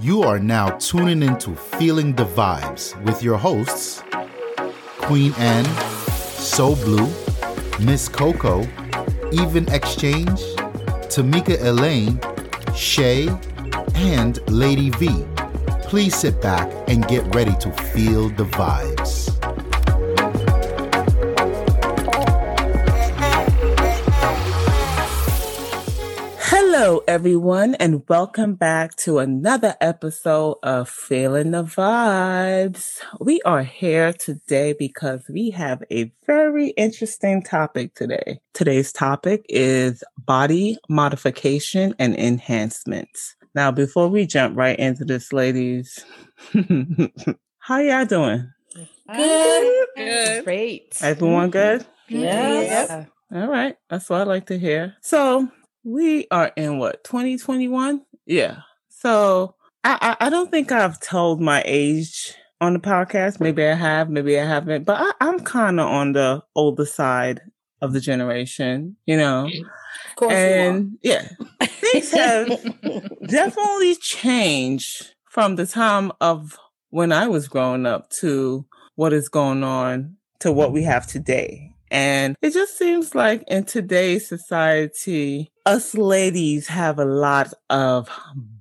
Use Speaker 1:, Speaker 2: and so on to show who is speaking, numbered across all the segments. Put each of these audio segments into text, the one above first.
Speaker 1: You are now tuning into Feeling the Vibes with your hosts, Queen Anne, So Blue, Miss Coco, Even Exchange, Tamika Elaine, Shay, and Lady V. Please sit back and get ready to feel the vibes.
Speaker 2: Hello, everyone, and welcome back to another episode of Feeling the Vibes. We are here today because we have a very interesting topic today. Today's topic is body modification and enhancements. Now, before we jump right into this, ladies, how y'all doing?
Speaker 3: Good.
Speaker 4: Good.
Speaker 3: Great.
Speaker 2: Everyone good?
Speaker 3: Yes.
Speaker 4: Yeah.
Speaker 2: All right. That's what I like to hear. So we are in what, 2021? Yeah. So I, I, I don't think I've told my age on the podcast. Maybe I have, maybe I haven't, but I, I'm kind of on the older side of the generation, you know? Mm.
Speaker 3: Of course
Speaker 2: and yeah, things have definitely changed from the time of when I was growing up to what is going on to what we have today. And it just seems like in today's society, us ladies have a lot of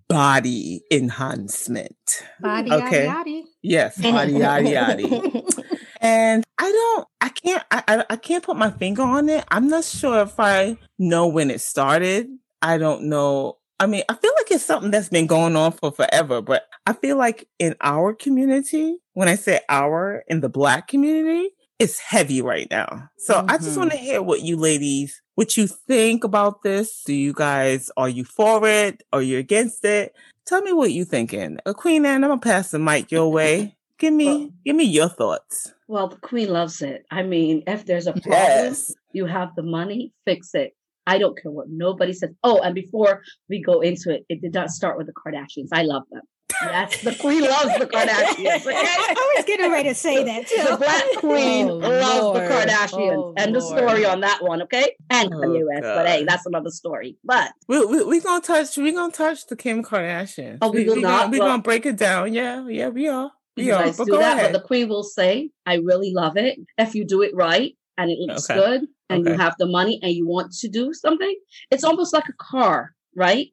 Speaker 2: body enhancement.
Speaker 3: Body,
Speaker 2: Okay.
Speaker 3: yaddy, yaddy.
Speaker 2: Yes, body yaddy yaddy. And I don't, I can't, I, I, I can't put my finger on it. I'm not sure if I know when it started. I don't know. I mean, I feel like it's something that's been going on for forever, but I feel like in our community, when I say our, in the black community, it's heavy right now. So I just want to hear what you ladies, what you think about this. Do you guys, are you for it? Are you against it? Tell me what you're thinking. Uh, Queen Anne, I'm gonna pass the mic your way. Give me,
Speaker 4: Well-
Speaker 2: give me your thoughts.
Speaker 4: Well, the queen loves it. I mean, if there's a problem,
Speaker 2: Yes.
Speaker 4: you have the money, fix it. I don't care what nobody says. Oh, and before we go into it, it did not start with the Kardashians. I love them. That's the queen loves the Kardashians. Okay?
Speaker 3: I was getting ready to say that too.
Speaker 4: The black queen
Speaker 3: Oh,
Speaker 4: loves
Speaker 3: Lord.
Speaker 4: the Kardashians.
Speaker 3: Oh,
Speaker 4: and the
Speaker 3: Lord.
Speaker 4: story on that one, okay? And
Speaker 2: Oh,
Speaker 4: Kanye West. But hey, that's another story. But
Speaker 2: We we we gonna touch we gonna touch the Kim Kardashian.
Speaker 4: Oh, we will
Speaker 2: gonna,
Speaker 4: not?
Speaker 2: we
Speaker 4: Well-
Speaker 2: gonna break it down. Yeah, yeah, we are. We
Speaker 4: you
Speaker 2: are.
Speaker 4: guys
Speaker 2: But
Speaker 4: do
Speaker 2: go
Speaker 4: that.
Speaker 2: ahead.
Speaker 4: But the queen will say, I really love it. If you do it right and it looks
Speaker 2: Okay.
Speaker 4: good and you have the money and you want to do something, it's almost like a car, right?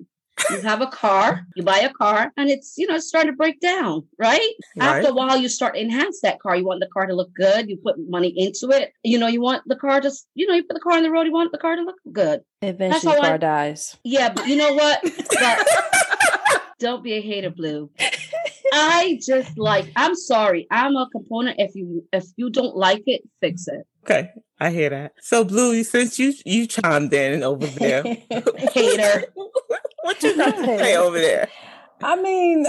Speaker 4: You have a car, you buy a car, and it's you know it's starting to break down, right? After a while, you start to enhance that car. You want the car to look good. You put money into it. You know, you want the car to, you know, you put the car on the road. You want the car to look good.
Speaker 5: Eventually,
Speaker 4: how I-
Speaker 5: car dies.
Speaker 4: Yeah, but you know what? But don't be a hater, Blue. I just like. I'm sorry. I'm a component. If you if you don't like it, fix it.
Speaker 2: Okay, I hear that. So, Blue, since you you chimed in over there,
Speaker 4: Hater.
Speaker 2: what you got to say over there?
Speaker 5: I mean,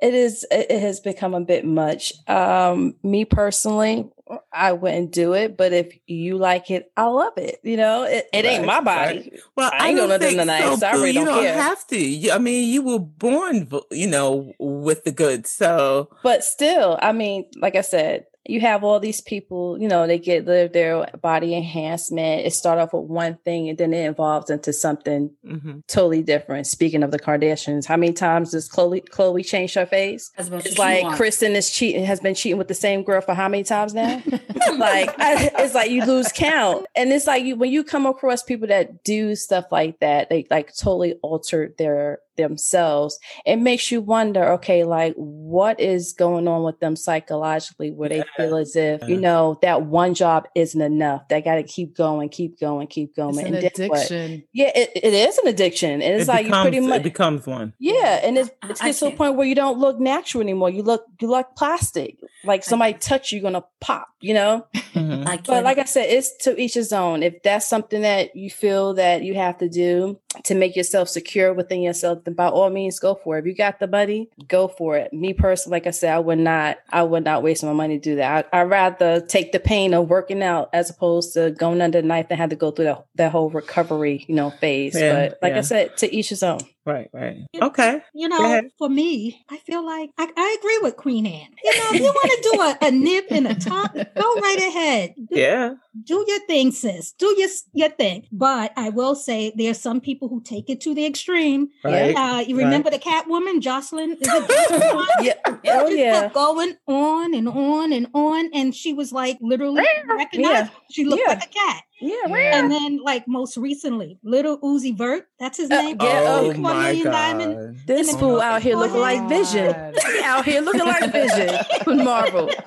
Speaker 5: it is. It it has become a bit much. Um, me personally, I wouldn't do it. But if you like it, I love it. You know, it, it ain't my body.
Speaker 2: Well,
Speaker 5: I ain't
Speaker 2: don't
Speaker 5: gonna do
Speaker 2: think
Speaker 5: nothing nice. I really
Speaker 2: you
Speaker 5: don't
Speaker 2: don't
Speaker 5: care.
Speaker 2: have to. You- I mean, you were born, you know, with the good. So,
Speaker 5: But still, I mean, like I said, you have all these people, you know, they get their, their body enhancement. It start off with one thing and then it evolves into something
Speaker 2: mhm.
Speaker 5: totally different. Speaking of the Kardashians, how many times does Khloe Khloe change her face?
Speaker 4: As much
Speaker 5: It's
Speaker 4: you
Speaker 5: like
Speaker 4: want.
Speaker 5: Tristan is cheating, has been cheating with the same girl for how many times now? like I, it's like you lose count, and it's like you when you come across people that do stuff like that, they like totally alter their themselves. It makes you wonder, okay, like what is going on with them psychologically, where they feel as if you know that one job isn't enough. They got to keep going, keep going, keep going.
Speaker 3: It's an
Speaker 5: and then what?
Speaker 3: addiction.
Speaker 5: Yeah, it, it is an addiction, and it's
Speaker 2: it
Speaker 5: like
Speaker 2: becomes,
Speaker 5: you pretty much
Speaker 2: it becomes one.
Speaker 5: yeah, and it's
Speaker 4: I-
Speaker 5: it gets to a point where you don't look natural anymore. You look you look plastic. Like somebody touch you, you're gonna pop. You know.
Speaker 2: Mhm.
Speaker 5: But like I said, it's to each his own. If that's something that you feel that you have to do to make yourself secure within yourself, then by all means go for it. If you got the money, go for it. Me personally, like I said, I would not I would not waste my money to do that. I, I'd rather take the pain of working out as opposed to going under the knife and have to go through that, that whole recovery, you know, phase.
Speaker 2: Yeah,
Speaker 5: but like
Speaker 2: yeah.
Speaker 5: I said, to each his own.
Speaker 2: Right, right.
Speaker 3: You
Speaker 2: Okay.
Speaker 3: You know, for me, I feel like I, I agree with Queen Anne. You know, if you want to do a, a nip and a top, go right ahead. Do,
Speaker 2: Yeah.
Speaker 3: do your thing, sis. Do your your thing. But I will say there's some people who take it to the extreme.
Speaker 2: Right.
Speaker 3: Uh, you remember the Catwoman, Jocelyn? Is it Jocelyn?
Speaker 5: Yeah. Oh
Speaker 3: just
Speaker 5: yeah.
Speaker 3: kept going on and on and on, and she was like literally recognized. She looked
Speaker 5: Yeah.
Speaker 3: like a cat.
Speaker 5: Yeah.
Speaker 3: And then, like most recently, Lil Uzi Vert, that's his
Speaker 5: Uh,
Speaker 3: name.
Speaker 5: yeah,
Speaker 2: oh
Speaker 3: One
Speaker 2: my
Speaker 3: million diamond.
Speaker 2: god.
Speaker 5: This fool out here looking like Vision. Out here looking like Vision with Marvel.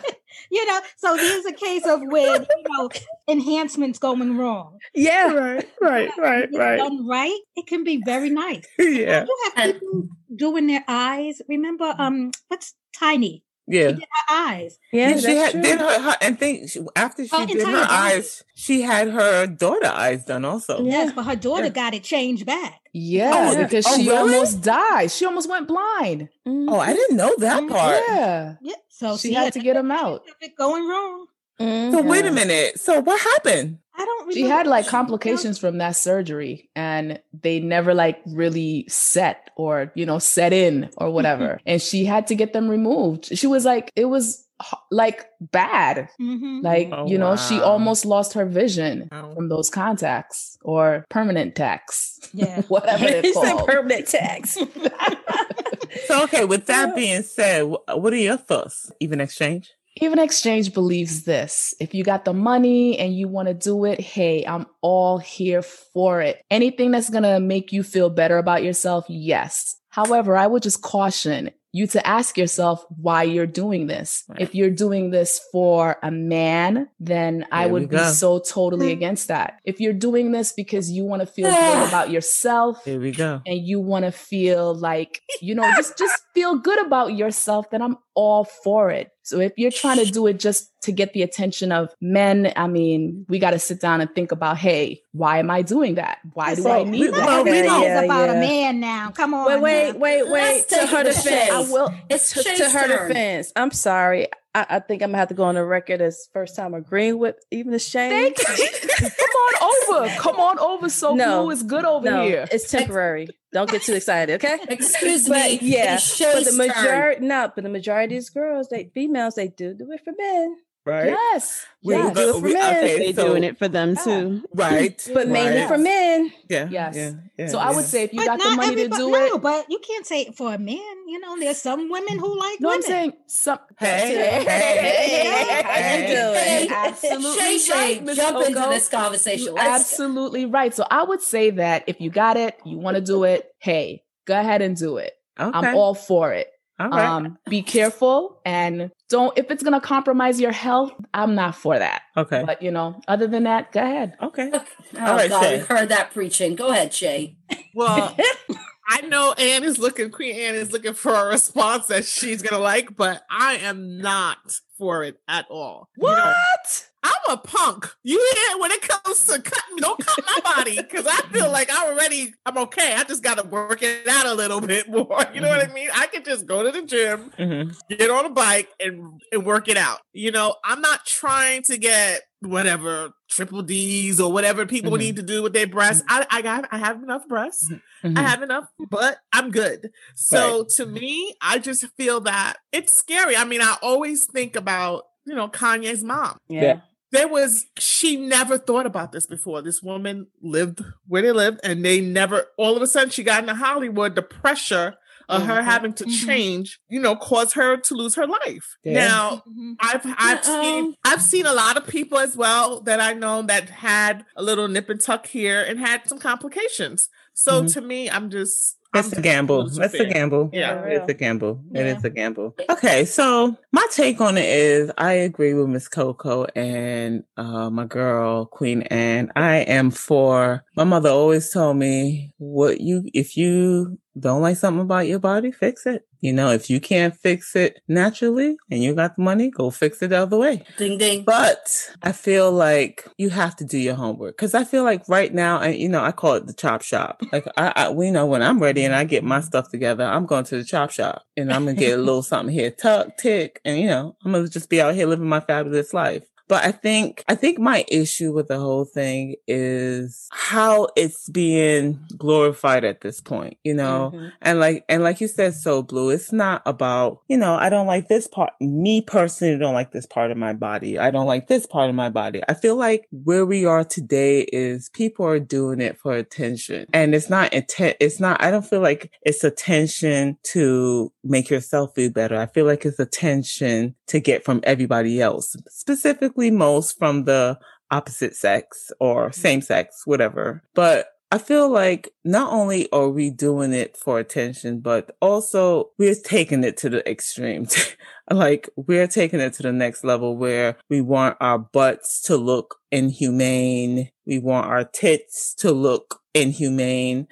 Speaker 3: You know, so there's a case of where you know enhancements going wrong.
Speaker 5: Yeah.
Speaker 2: Right, right, right, right.
Speaker 3: Done right, it can be very nice.
Speaker 2: Yeah.
Speaker 3: You have people doing their eyes. Remember, um, what's Tiny?
Speaker 2: Yeah.
Speaker 3: She did her eyes.
Speaker 5: Yeah.
Speaker 2: Yeah, she
Speaker 5: that's
Speaker 2: had
Speaker 5: true.
Speaker 2: did her, her and think she, after she
Speaker 3: Oh,
Speaker 2: did her
Speaker 3: body.
Speaker 2: eyes, she had her daughter eyes done also.
Speaker 3: Yes, but her daughter
Speaker 2: Yeah.
Speaker 3: got it changed back.
Speaker 6: Yeah,
Speaker 2: Oh,
Speaker 6: because
Speaker 2: oh,
Speaker 6: she
Speaker 2: really?
Speaker 6: almost died. She almost went blind.
Speaker 5: Mhm.
Speaker 2: Oh, I didn't know that
Speaker 3: Mhm.
Speaker 2: part.
Speaker 6: Yeah.
Speaker 3: Yeah, so
Speaker 6: She
Speaker 3: see,
Speaker 6: had
Speaker 3: that's
Speaker 6: to get them out.
Speaker 3: case It going wrong.
Speaker 5: Mhm.
Speaker 2: So wait a minute. So what happened?
Speaker 3: I don't.
Speaker 6: She had like
Speaker 3: she-
Speaker 6: complications from that surgery and they never like really set or, you know, set in or whatever. and she had to get them removed. She was like, it was like bad.
Speaker 3: Mhm.
Speaker 6: Like,
Speaker 2: Oh,
Speaker 6: you know, she almost lost her vision
Speaker 2: Oh.
Speaker 6: from those contacts or permanent tax,
Speaker 3: Yeah.
Speaker 6: whatever they're
Speaker 5: He said
Speaker 6: called.
Speaker 5: permanent tax.
Speaker 2: So okay, with that being said, what are your thoughts? Even exchange?
Speaker 6: Even Exchange believes this. If you got the money and you want to do it, hey, I'm all here for it. Anything that's going to make you feel better about yourself, yes. However, I would just caution you to ask yourself why you're doing this.
Speaker 2: Right.
Speaker 6: If you're doing this for a man, then I
Speaker 2: There we
Speaker 6: would be
Speaker 2: go.
Speaker 6: so totally against that. If you're doing this because you want to feel good about yourself,
Speaker 2: Here we go.
Speaker 6: and you want to feel like you know just just feel good about yourself then i'm all for it so if you're trying to do it just to get the attention of men i mean we got to sit down and think about hey why am i doing that why do i need
Speaker 2: we-
Speaker 6: that
Speaker 2: well, we
Speaker 3: Everything
Speaker 2: don't-
Speaker 3: is
Speaker 5: Yeah,
Speaker 3: about a man now. Come on.
Speaker 5: Wait, wait,
Speaker 3: now.
Speaker 5: wait, wait.
Speaker 7: Let's
Speaker 5: To her defense. I will.
Speaker 7: It's
Speaker 5: To, to her
Speaker 7: turn.
Speaker 5: defense, I'm sorry. I, I think I'm gonna have to go on the record as first time agreeing with Even Exchange.
Speaker 6: Thank you. come on over come on over so
Speaker 5: No.
Speaker 6: blue is good over
Speaker 5: no,
Speaker 6: here
Speaker 5: it's temporary. Don't get too excited, okay?
Speaker 7: Excuse
Speaker 5: But
Speaker 7: me.
Speaker 5: yeah,
Speaker 7: it's
Speaker 5: But the majority, no, but the majority of these girls, they females, they do do it for men.
Speaker 2: Right?
Speaker 6: yes
Speaker 2: We-
Speaker 6: yes.
Speaker 5: do it for
Speaker 2: we-
Speaker 5: men.
Speaker 2: okay,
Speaker 8: they
Speaker 2: so-
Speaker 8: doing it for them
Speaker 6: Yeah.
Speaker 8: too.
Speaker 2: Right.
Speaker 5: But mainly
Speaker 2: right.
Speaker 5: for men.
Speaker 2: Yeah.
Speaker 6: Yes.
Speaker 2: Yeah, yeah,
Speaker 6: so i would say if you
Speaker 3: But
Speaker 6: got the money to
Speaker 3: everybody-
Speaker 6: do
Speaker 3: no,
Speaker 6: it
Speaker 3: but you can't say it for a man. You know, there's some women who like
Speaker 6: no i'm saying some
Speaker 2: Hey,
Speaker 5: Hey, how you
Speaker 2: hey,
Speaker 5: doing?
Speaker 7: Hey,
Speaker 6: absolutely
Speaker 7: Shay, Shay,
Speaker 6: right, Miss
Speaker 7: jump into
Speaker 6: Coco.
Speaker 7: this conversation.
Speaker 6: You're
Speaker 7: Let's
Speaker 6: absolutely right. So I would say that if you got it, you want to do it, hey, go ahead and do it.
Speaker 2: Okay.
Speaker 6: I'm all for it.
Speaker 2: All right.
Speaker 6: Um, be careful and don't if it's gonna compromise your health, I'm not for that.
Speaker 2: okay.
Speaker 6: But you know, other than that, go ahead.
Speaker 2: Okay.
Speaker 7: Oh,
Speaker 2: All right,
Speaker 7: God,
Speaker 2: Shay.
Speaker 7: we heard that preaching. Go ahead, Shay.
Speaker 9: Well, I know Anne is looking, Queen Anne is looking for a response that she's gonna like, but I am not for it at all. You know,
Speaker 6: What?
Speaker 9: I'm a punk. You hear when it comes to cutting, don't cut my body because I feel like I'm already, I'm okay. I just gotta work it out a little bit more. You know what I mean? I can just go to the gym,
Speaker 2: Mhm.
Speaker 9: get on a bike and, and work it out. You know, I'm not trying to get whatever triple D's or whatever people
Speaker 2: Mhm.
Speaker 9: need to do with their breasts. I, I got, I have enough breasts. I
Speaker 2: Mhm.
Speaker 9: have enough, but I'm good. So to me, I just feel that it's scary. I mean, I always think about, you know, Kanye's mom.
Speaker 5: Yeah.
Speaker 9: There was, she never thought about this before. This woman lived where they lived, and they never, all of a sudden, she got into Hollywood. The pressure of her
Speaker 5: Mhm.
Speaker 9: having to
Speaker 3: Mhm.
Speaker 9: change, you know, caused her to lose her life.
Speaker 2: Yeah.
Speaker 9: Now,
Speaker 3: Mhm.
Speaker 9: I've I've
Speaker 7: Uh-oh.
Speaker 9: seen I've seen a lot of people as well that I know that had a little nip and tuck here and had some complications. So
Speaker 2: Mhm.
Speaker 9: to me, I'm just
Speaker 2: That's
Speaker 9: I'm
Speaker 2: a gamble.
Speaker 9: just
Speaker 2: That's a gamble.
Speaker 9: Yeah.
Speaker 2: It's a gamble. It
Speaker 3: Yeah.
Speaker 2: is a gamble. Okay, so my take on it is I agree with Miss Coco and uh, my girl Queen Anne. I am for. My mother always told me, "What you if you don't like something about your body, fix it. You know, if you can't fix it naturally and you got the money, go fix it the other way."
Speaker 7: Ding ding.
Speaker 2: But I feel like you have to do your homework because I feel like right now, and you know, I call it the chop shop. Like I, I, we know when I'm ready and I get my stuff together, I'm going to the chop shop and I'm gonna get a little something here, tuck, tick, and you know, I'm gonna just be out here living my fabulous life. But I think, I think my issue with the whole thing is how it's being glorified at this point, you know?
Speaker 5: Mm-hmm.
Speaker 2: And like, and like you said, so blue, it's not about, you know, I don't like this part. Me personally don't like this part of my body. I don't like this part of my body. I feel like where we are today is people are doing it for attention and it's not intent. It's not, I don't feel like it's attention to make yourself feel better. I feel like it's attention to get from everybody else, specifically most from the opposite sex or mm-hmm. same sex, whatever. But I feel like not only are we doing it for attention, but also we're taking it to the extreme. like we're taking it to the next level where we want our butts to look inhumane. We want our tits to look inhumane.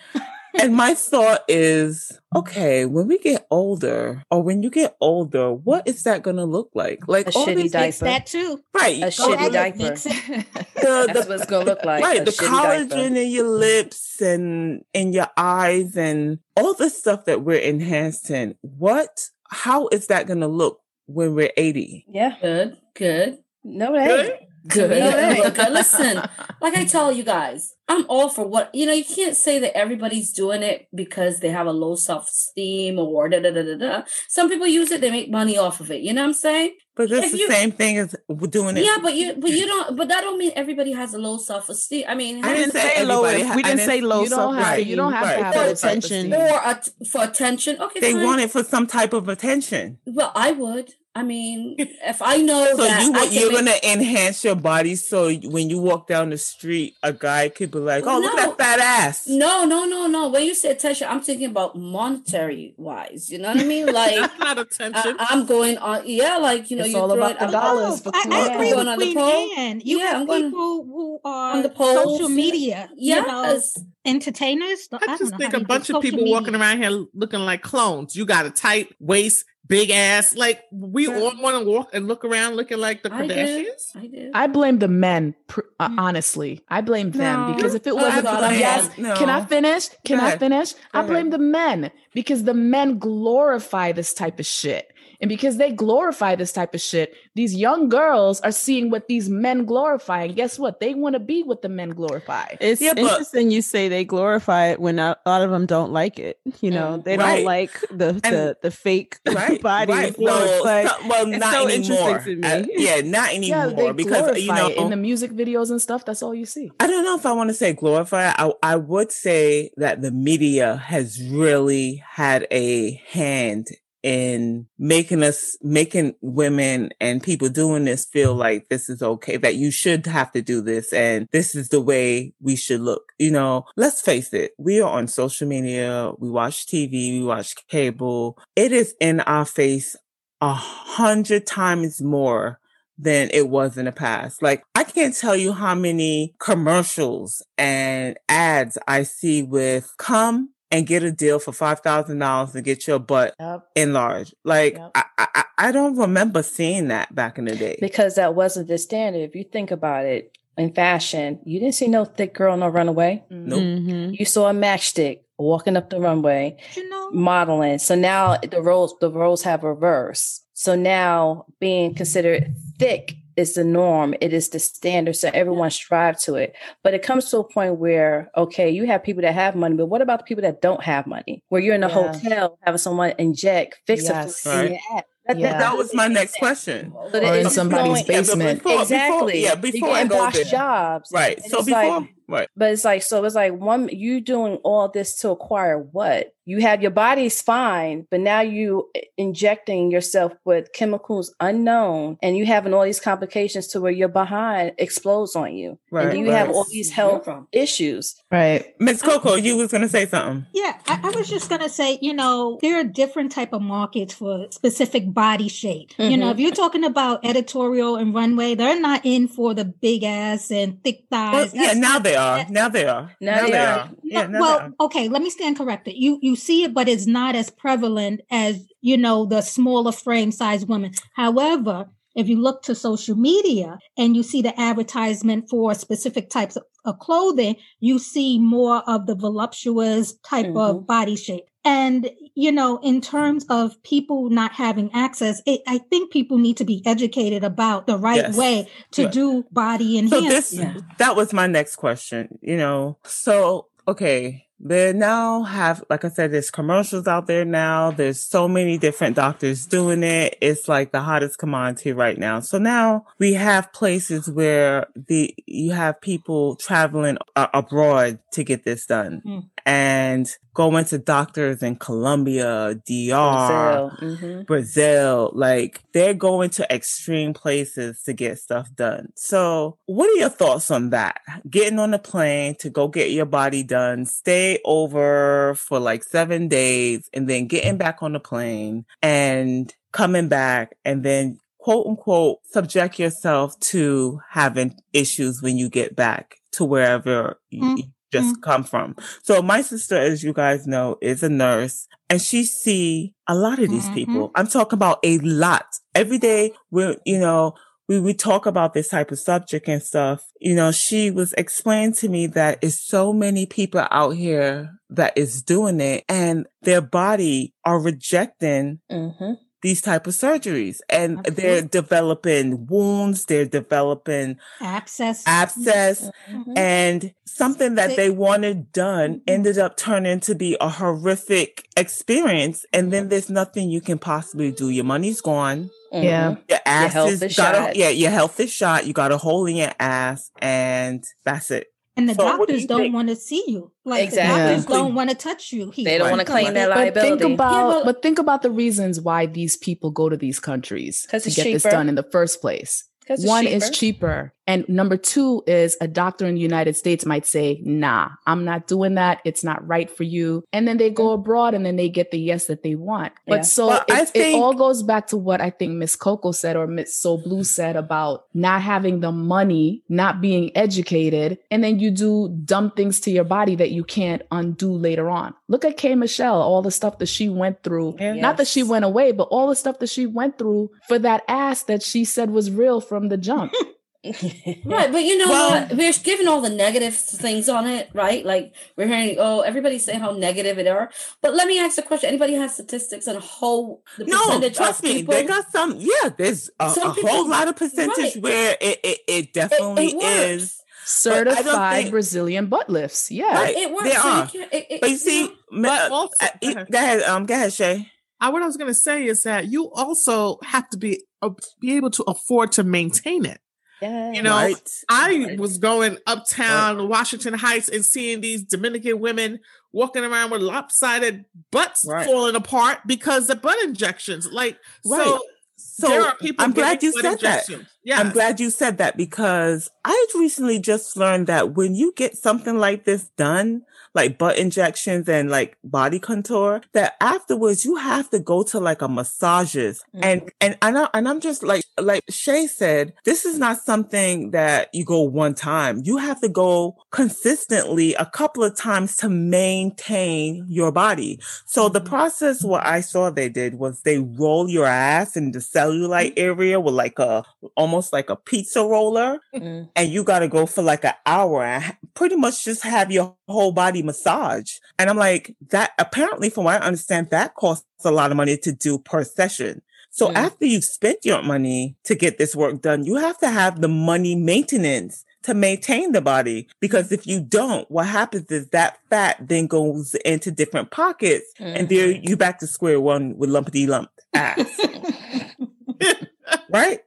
Speaker 2: And my thought is, okay, when we get older or when you get older, what is that going to look like? Like
Speaker 5: A
Speaker 2: all
Speaker 5: shitty
Speaker 2: these-
Speaker 5: diaper.
Speaker 3: That too.
Speaker 2: right?
Speaker 5: A
Speaker 3: Go
Speaker 5: shitty
Speaker 3: ahead,
Speaker 5: diaper.
Speaker 3: fix it.
Speaker 2: the,
Speaker 5: That's
Speaker 2: the-
Speaker 5: what gonna look like.
Speaker 2: right
Speaker 5: a
Speaker 2: the
Speaker 5: shitty
Speaker 2: collagen
Speaker 5: diaper.
Speaker 2: in your lips and in your eyes and all the stuff that we're enhancing what how is that going to look when we're 80
Speaker 5: Yeah.
Speaker 4: Good, good.
Speaker 5: No, they ain't.
Speaker 2: good
Speaker 4: No,
Speaker 5: Hey.
Speaker 4: look, uh, listen, like I tell you guys, I'm all for what you know. You can't say that everybody's doing it because they have a low self esteem or da da da da da. Some people use it; they make money off of it. You know what I'm saying?
Speaker 2: but that's
Speaker 4: If
Speaker 2: the
Speaker 4: you-
Speaker 2: same thing as doing it
Speaker 4: Yeah, but you, but you don't. But that don't mean everybody has a low self esteem. I mean,
Speaker 2: I didn't say
Speaker 8: say low. We didn't
Speaker 2: didn't-
Speaker 8: say low
Speaker 6: You don't have to.
Speaker 8: self-esteem.
Speaker 6: You don't have
Speaker 2: Right.
Speaker 6: to have
Speaker 2: For
Speaker 8: attention.
Speaker 4: or at, for attention. Okay,
Speaker 2: they
Speaker 4: fine.
Speaker 2: want it for some type of attention
Speaker 4: Well, I would. I mean, if I know
Speaker 2: so
Speaker 4: that
Speaker 2: you,
Speaker 4: I
Speaker 2: you're
Speaker 4: make-
Speaker 2: going to enhance your body so when you walk down the street a guy could be like oh look at that fat ass
Speaker 4: No, no, no, no. When you say attention, I'm thinking about monetary wise. You know what I mean? Like
Speaker 9: That's not attention.
Speaker 4: I, am going on. Yeah, like you know,
Speaker 6: It's
Speaker 4: you
Speaker 6: all
Speaker 4: throw
Speaker 6: about
Speaker 4: it
Speaker 6: the
Speaker 4: out-
Speaker 6: dollars for
Speaker 3: I,
Speaker 6: Queen
Speaker 3: I
Speaker 6: Anne.
Speaker 3: agree
Speaker 4: Going
Speaker 3: with Queen? Anne. You
Speaker 4: Yeah,
Speaker 3: have
Speaker 4: I'm going-
Speaker 3: people who are
Speaker 4: on the poles,
Speaker 3: social
Speaker 4: yeah.
Speaker 3: media, you know, entertainers.
Speaker 9: I
Speaker 3: don't
Speaker 9: just think a bunch of people
Speaker 3: social
Speaker 9: walking around here looking like clones. You got a tight waist, big ass. Like we
Speaker 4: Yeah.
Speaker 9: all want to walk and look around looking like the
Speaker 4: I did.
Speaker 9: Kardashians.
Speaker 4: I did.
Speaker 6: I blame the men. Pr- uh,
Speaker 3: Mm.
Speaker 6: honestly, I blame them because if it wasn't for them, yes.
Speaker 2: no.
Speaker 6: Can I finish? Can I
Speaker 2: ahead.
Speaker 6: finish? I blame
Speaker 2: ahead.
Speaker 6: the men because the men glorify this type of shit. And because they glorify this type of shit, these young girls are seeing what these men glorify. And guess what? They want to be what the men glorify.
Speaker 8: It's
Speaker 2: Yeah, but-
Speaker 8: interesting you say they glorify it when a lot of them don't like it. You know,
Speaker 4: Mm,
Speaker 8: they
Speaker 2: right.
Speaker 8: don't like the the, the fake
Speaker 2: right
Speaker 8: bodies.
Speaker 2: right well,
Speaker 8: it's like,
Speaker 2: so- well
Speaker 8: it's
Speaker 2: not
Speaker 8: so
Speaker 2: anymore
Speaker 8: to me.
Speaker 2: Uh, yeah not
Speaker 6: Yeah,
Speaker 2: anymore
Speaker 6: they
Speaker 2: because
Speaker 6: glorify
Speaker 2: you know
Speaker 6: it in the music videos and stuff. That's all you see.
Speaker 2: I don't know if I want to say glorify. I, I would say that the media has really had a hand in making us, making women and people doing this feel like this is okay, that you should have to do this and this is the way we should look. You know, let's face it. We are on social media. We watch TV. We watch cable. It is in our face a hundred times more than it was in the past. Like I can't tell you how many commercials and ads I see with come and get a deal for five thousand dollars and get your butt
Speaker 5: Yep.
Speaker 2: enlarged. Like
Speaker 5: Yep.
Speaker 2: I, I I don't remember seeing that back in the day.
Speaker 5: Because that wasn't the standard. If you think about it, in fashion, you didn't see no thick girl no runaway.
Speaker 2: Nope.
Speaker 8: Mhm.
Speaker 5: You saw a matchstick walking up the runway,
Speaker 3: You know,
Speaker 5: modeling. So now the roles the roles have reversed. So now being considered thick is the norm. It is the standard. So everyone strive to it. But it comes to a point where, okay, you have people that have money, but what about the people that don't have money? Where you're in a
Speaker 6: Yeah.
Speaker 5: hotel having someone inject, fix
Speaker 6: Yes.
Speaker 5: a food in
Speaker 2: Right.
Speaker 5: your ass. That-
Speaker 6: Yeah.
Speaker 5: that-
Speaker 2: That was my next question.
Speaker 5: So
Speaker 6: Or in somebody's
Speaker 5: going-
Speaker 2: Yeah, but
Speaker 6: basement.
Speaker 2: before- before-
Speaker 5: exactly.
Speaker 2: yeah,
Speaker 5: You're
Speaker 2: before I go there.
Speaker 5: jobs.
Speaker 2: Right.
Speaker 5: And
Speaker 2: So before
Speaker 5: like-
Speaker 2: right.
Speaker 5: But it's like, so it's like one, you doing all this to acquire what? You have your body's fine, but now you injecting yourself with chemicals unknown and you having all these complications to where your behind explodes on you.
Speaker 2: Right.
Speaker 5: and you have all these health issues.
Speaker 6: Right.
Speaker 2: Miss Coco, you was gonna say something.
Speaker 3: Yeah, I, I was just gonna say, you know, there are different type of markets for specific body shape. You know,
Speaker 5: Mhm.
Speaker 3: if you're talking about editorial and runway, they're not in for the big ass and thick
Speaker 2: Well,
Speaker 3: thighs.
Speaker 2: yeah, now
Speaker 3: not-
Speaker 2: they are. Now they are.
Speaker 5: Now they are.
Speaker 2: Yeah,
Speaker 3: No,
Speaker 2: now they
Speaker 3: well,
Speaker 2: are.
Speaker 3: okay, let me stand corrected. You you see it, but it's not as prevalent as you know the smaller frame size women. However, if you look to social media and you see the advertisement for specific types of, of clothing, you see more of the voluptuous type
Speaker 5: Mhm.
Speaker 3: of body shape. And, you know, in terms of people not having access, it, I think people need to be educated about the right
Speaker 2: Yes.
Speaker 3: way to
Speaker 2: Yeah.
Speaker 3: do body
Speaker 2: So this
Speaker 4: Yeah.
Speaker 2: that was my next question. You know, so okay, they now have, like I said, there's commercials out there now. There's so many different doctors doing it. It's like the hottest commodity right now. So now we have places where the you have people traveling uh, abroad to get this done.
Speaker 3: Mm.
Speaker 2: And going to doctors in Colombia, DR,
Speaker 5: Brazil. Mhm.
Speaker 2: Brazil, like they're going to extreme places to get stuff done. So, what are your thoughts on that? Getting on a plane to go get your body done, stay over for like seven days, and then getting back on the plane and coming back and then quote unquote subject yourself to having issues when you get back to wherever you,
Speaker 3: Mm,
Speaker 2: you just come from. So my sister, as you guys know, is a nurse and she see a lot of these
Speaker 3: Mhm.
Speaker 2: people. I'm talking about a lot. Every day we're, you know, we, we talk about this type of subject and stuff. You know, she was explaining to me that it's so many people out here that is doing it and their body are rejecting
Speaker 5: Mhm.
Speaker 2: These type of surgeries and
Speaker 3: Absolutely.
Speaker 2: they're developing wounds. They're developing
Speaker 3: Abscess.
Speaker 2: abscess
Speaker 5: Mhm.
Speaker 2: and something that they wanted done
Speaker 3: Mhm.
Speaker 2: ended up turning to be a horrific experience and then there's nothing you can possibly do your money's gone
Speaker 6: Yeah.
Speaker 5: Mhm.
Speaker 2: your ass
Speaker 5: health
Speaker 2: is
Speaker 5: is
Speaker 2: got a,
Speaker 5: shot.
Speaker 2: yeah your health is shot you got a hole in your ass and that's it
Speaker 3: And the
Speaker 2: So what do
Speaker 3: doctors don't want to see you. Like
Speaker 5: Exactly.
Speaker 3: the doctors don't want to touch you. Here.
Speaker 5: They don't want to claim their
Speaker 6: But think about
Speaker 4: well-
Speaker 6: but think about the reasons why these people go to these countries to
Speaker 5: it's
Speaker 6: get this done in the first place.
Speaker 5: 'Cause it's
Speaker 6: One is
Speaker 5: cheaper.
Speaker 6: Cheaper. And number two is a doctor in the United States might say, nah, I'm not doing that. It's not right for you. And then they go abroad and then they get the yes that they want.
Speaker 5: Yeah.
Speaker 6: But so
Speaker 2: Well,
Speaker 6: it,
Speaker 2: I
Speaker 6: it all goes back to what I think Miss Coco said or Miss So Blue said about not having the money, not being educated, and then you do dumb things to your body that you can't undo later on. Look at K. Michelle, all the stuff that she went through. Not that she went away, but all the stuff that she went through for that ass that she said was real from the jump.
Speaker 4: Right, but you know
Speaker 2: Well-
Speaker 4: what? We're giving all the negative things on it, right? Like we're hearing, oh, everybody's saying how negative it are. But let me ask the question: Anybody have statistics on how the
Speaker 2: no
Speaker 4: percentage
Speaker 2: trust
Speaker 4: of
Speaker 2: me
Speaker 4: people?
Speaker 2: they got some yeah there's a, a
Speaker 4: people-
Speaker 2: whole lot of percentage
Speaker 4: right.
Speaker 2: where it, it, it
Speaker 4: it,
Speaker 2: definitely
Speaker 4: it works.
Speaker 2: is
Speaker 6: Certified
Speaker 2: think-
Speaker 6: Brazilian butt lifts. Yeah.
Speaker 2: Right.
Speaker 4: It works.
Speaker 2: There
Speaker 4: so you
Speaker 2: are.
Speaker 4: it- it-
Speaker 2: but you
Speaker 4: you
Speaker 2: see
Speaker 4: know,
Speaker 9: But
Speaker 2: uh,
Speaker 9: also-
Speaker 2: uh,
Speaker 9: go ahead.
Speaker 2: go ahead um go ahead shay
Speaker 9: I, what I was going to say is that you also have to be uh, be able to afford to maintain it. You know,
Speaker 2: right
Speaker 9: I was going uptown Washington Heights and seeing these Dominican women walking around with lopsided butts
Speaker 2: Right.
Speaker 9: falling apart because of butt injections. Like,
Speaker 2: Right.
Speaker 9: so,
Speaker 2: so
Speaker 9: there are people.
Speaker 2: i'm glad you said that
Speaker 9: injections. Yeah,
Speaker 2: I'm glad you said that because I recently just learned that when you get something like this done, like butt injections and like body contour, that afterwards you have to go to like a massages mm. and and and, I, and I'm just like like Shay said, this is not something that you go one time. You have to go consistently a couple of times to maintain your body. So the mm-hmm. process what I saw they did was they roll your ass in the cellulite mm. area with like a almost like a pizza roller
Speaker 5: Mm.
Speaker 2: and you got to go for like an hour and pretty much just have your whole body massage. And I'm like, that apparently, from what I understand, that costs a lot of money to do per session. So
Speaker 5: Mm.
Speaker 2: after you've spent your money to get this work done, you have to have the money maintenance to maintain the body. Because if you don't, what happens is that fat then goes into different pockets and there
Speaker 5: Mhm.
Speaker 2: you back to square one with lumpity lump ass. right?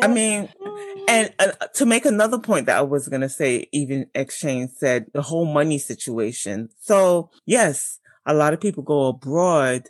Speaker 2: I mean, and uh, to make another point that I was going to say, even Exchange said the whole money situation. So yes, a lot of people go abroad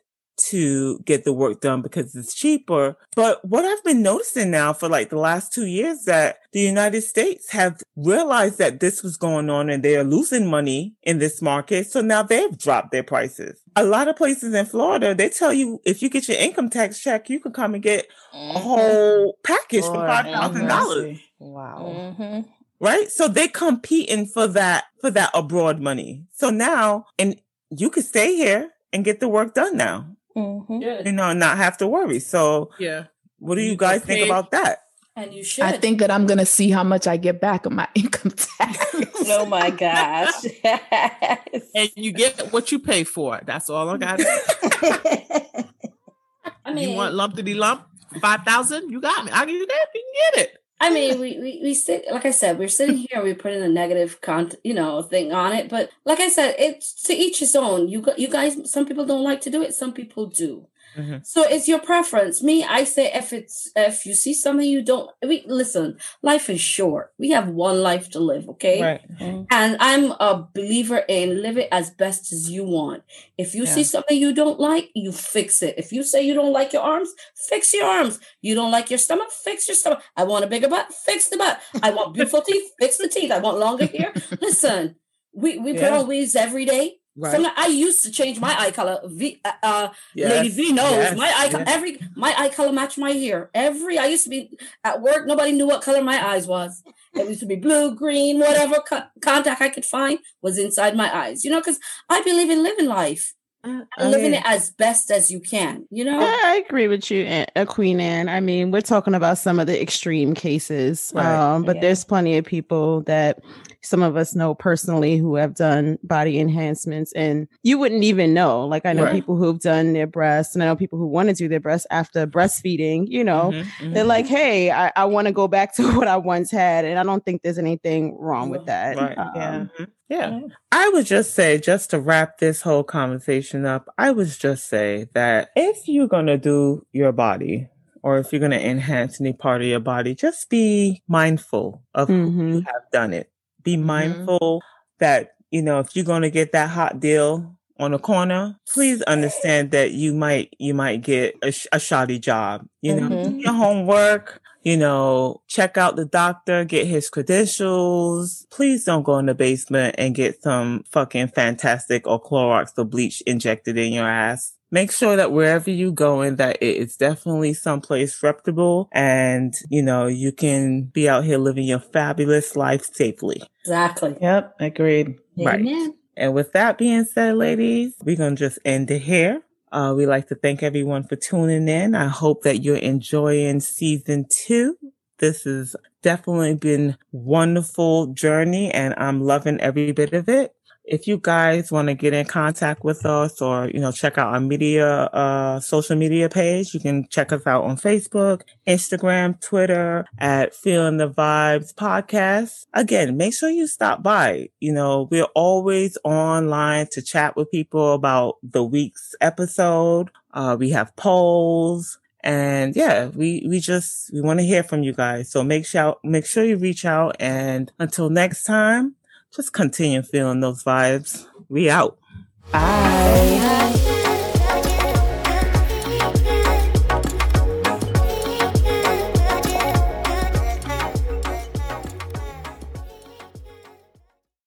Speaker 2: to get the work done because it's cheaper. But what I've been noticing now for like the last two years that the United States have realized that this was going on and they are losing money in this market. So now they've dropped their prices. A lot of places in Florida, they tell you if you get your income tax check, you can come and get a whole package for
Speaker 6: Lord
Speaker 2: five
Speaker 6: have
Speaker 2: thousand dollars
Speaker 6: mercy. Wow.
Speaker 5: Mhm.
Speaker 2: right? So they're competing for that for that abroad money. So now, and you could stay here and get the work done now,
Speaker 5: Mhm.
Speaker 2: you know, and not have to worry. So,
Speaker 9: yeah.
Speaker 2: what do
Speaker 9: You
Speaker 2: you guys think
Speaker 9: paid.
Speaker 2: about that?
Speaker 4: And you should.
Speaker 6: I think that I'm gonna see how much I get back on my income tax.
Speaker 5: oh my gosh. Yes.
Speaker 9: And you get what you pay for. That's all I got.
Speaker 4: I mean,
Speaker 9: you want lump lumpity lump? Five thousand? You got me. I can get it. You can get it.
Speaker 4: I mean, we, we, we sit, like I said, we're sitting here, we put in a negative con, you know, thing on it. But like I said, it's to each his own. You you guys, some people don't like to do it. Some people do.
Speaker 9: Mm-hmm.
Speaker 4: So it's your preference. Me, I say if it's if you see something you don't we listen, life is short. We have one life to live, okay?
Speaker 2: Right.
Speaker 4: And I'm a believer in live it as best as you want. If you see something you don't like, you fix it. If you say you don't like your arms, fix your arms. You don't like your stomach, fix your stomach. I want a bigger butt, fix the butt. I want beautiful teeth, fix the teeth. I want longer hair. Listen, we we put on weaves every day.
Speaker 2: Right.
Speaker 4: I used to change my eye color. V, uh, uh,
Speaker 2: Yes,
Speaker 4: Lady V knows
Speaker 2: yes,
Speaker 4: my eye
Speaker 2: yes.
Speaker 4: every my eye color match my hair. Every I used to be at work, nobody knew what color my eyes was. It used to be blue, green, whatever co- contact I could find was inside my eyes. You know, because I believe in living life, Living it as best as you can. You know,
Speaker 8: I agree with you, Aunt- uh, Queen Anne. I mean, we're talking about some of the extreme cases,
Speaker 2: Right.
Speaker 8: um, but
Speaker 5: Yeah.
Speaker 8: there's plenty of people that some of us know personally who have done body enhancements, and you wouldn't even know. Like I know
Speaker 2: Right.
Speaker 8: people who've done their breasts, and I know people who want to do their breasts after breastfeeding. You know,
Speaker 2: Mhm, mhm.
Speaker 8: they're like, "Hey, I, I want to go back to what I once had," and I don't think there's anything wrong with that.
Speaker 2: Right.
Speaker 8: Um,
Speaker 5: Yeah.
Speaker 2: Yeah. I would just say, just to wrap this whole conversation up, I would just say that if you're going to do your body or if you're going to enhance any part of your body, just be mindful of who you have done it. Be mindful that, you know, if you're going to get that hot deal on a corner, please understand that you might, you might get a, sh- a shoddy job. You know,
Speaker 5: Mhm.
Speaker 2: do your homework, you know, check out the doctor, get his credentials. Please don't go in the basement and get some fucking fantastic or Clorox or bleach injected in your ass. Make sure that wherever you going, that it is definitely someplace reputable and, you know, you can be out here living your fabulous life safely.
Speaker 4: exactly.
Speaker 6: Yep, agreed.
Speaker 2: Right.
Speaker 3: Amen.
Speaker 2: And with that being said, ladies, we're going to just end it here. Uh, we'd like to thank everyone for tuning in. I hope that you're enjoying season two. This has definitely been wonderful journey and I'm loving every bit of it. If you guys want to get in contact with us or, you know, check out our media, uh, social media page, you can check us out on Facebook, Instagram, Twitter at Feeling the Vibes podcast. Again, make sure you stop by. You know, we're always online to chat with people about the week's episode. Uh, we have polls. And yeah, we, we just, we want to hear from you guys. So make sure, make sure you reach out. And until next time, just continue feeling those vibes. We out.
Speaker 5: Bye.
Speaker 3: Bye.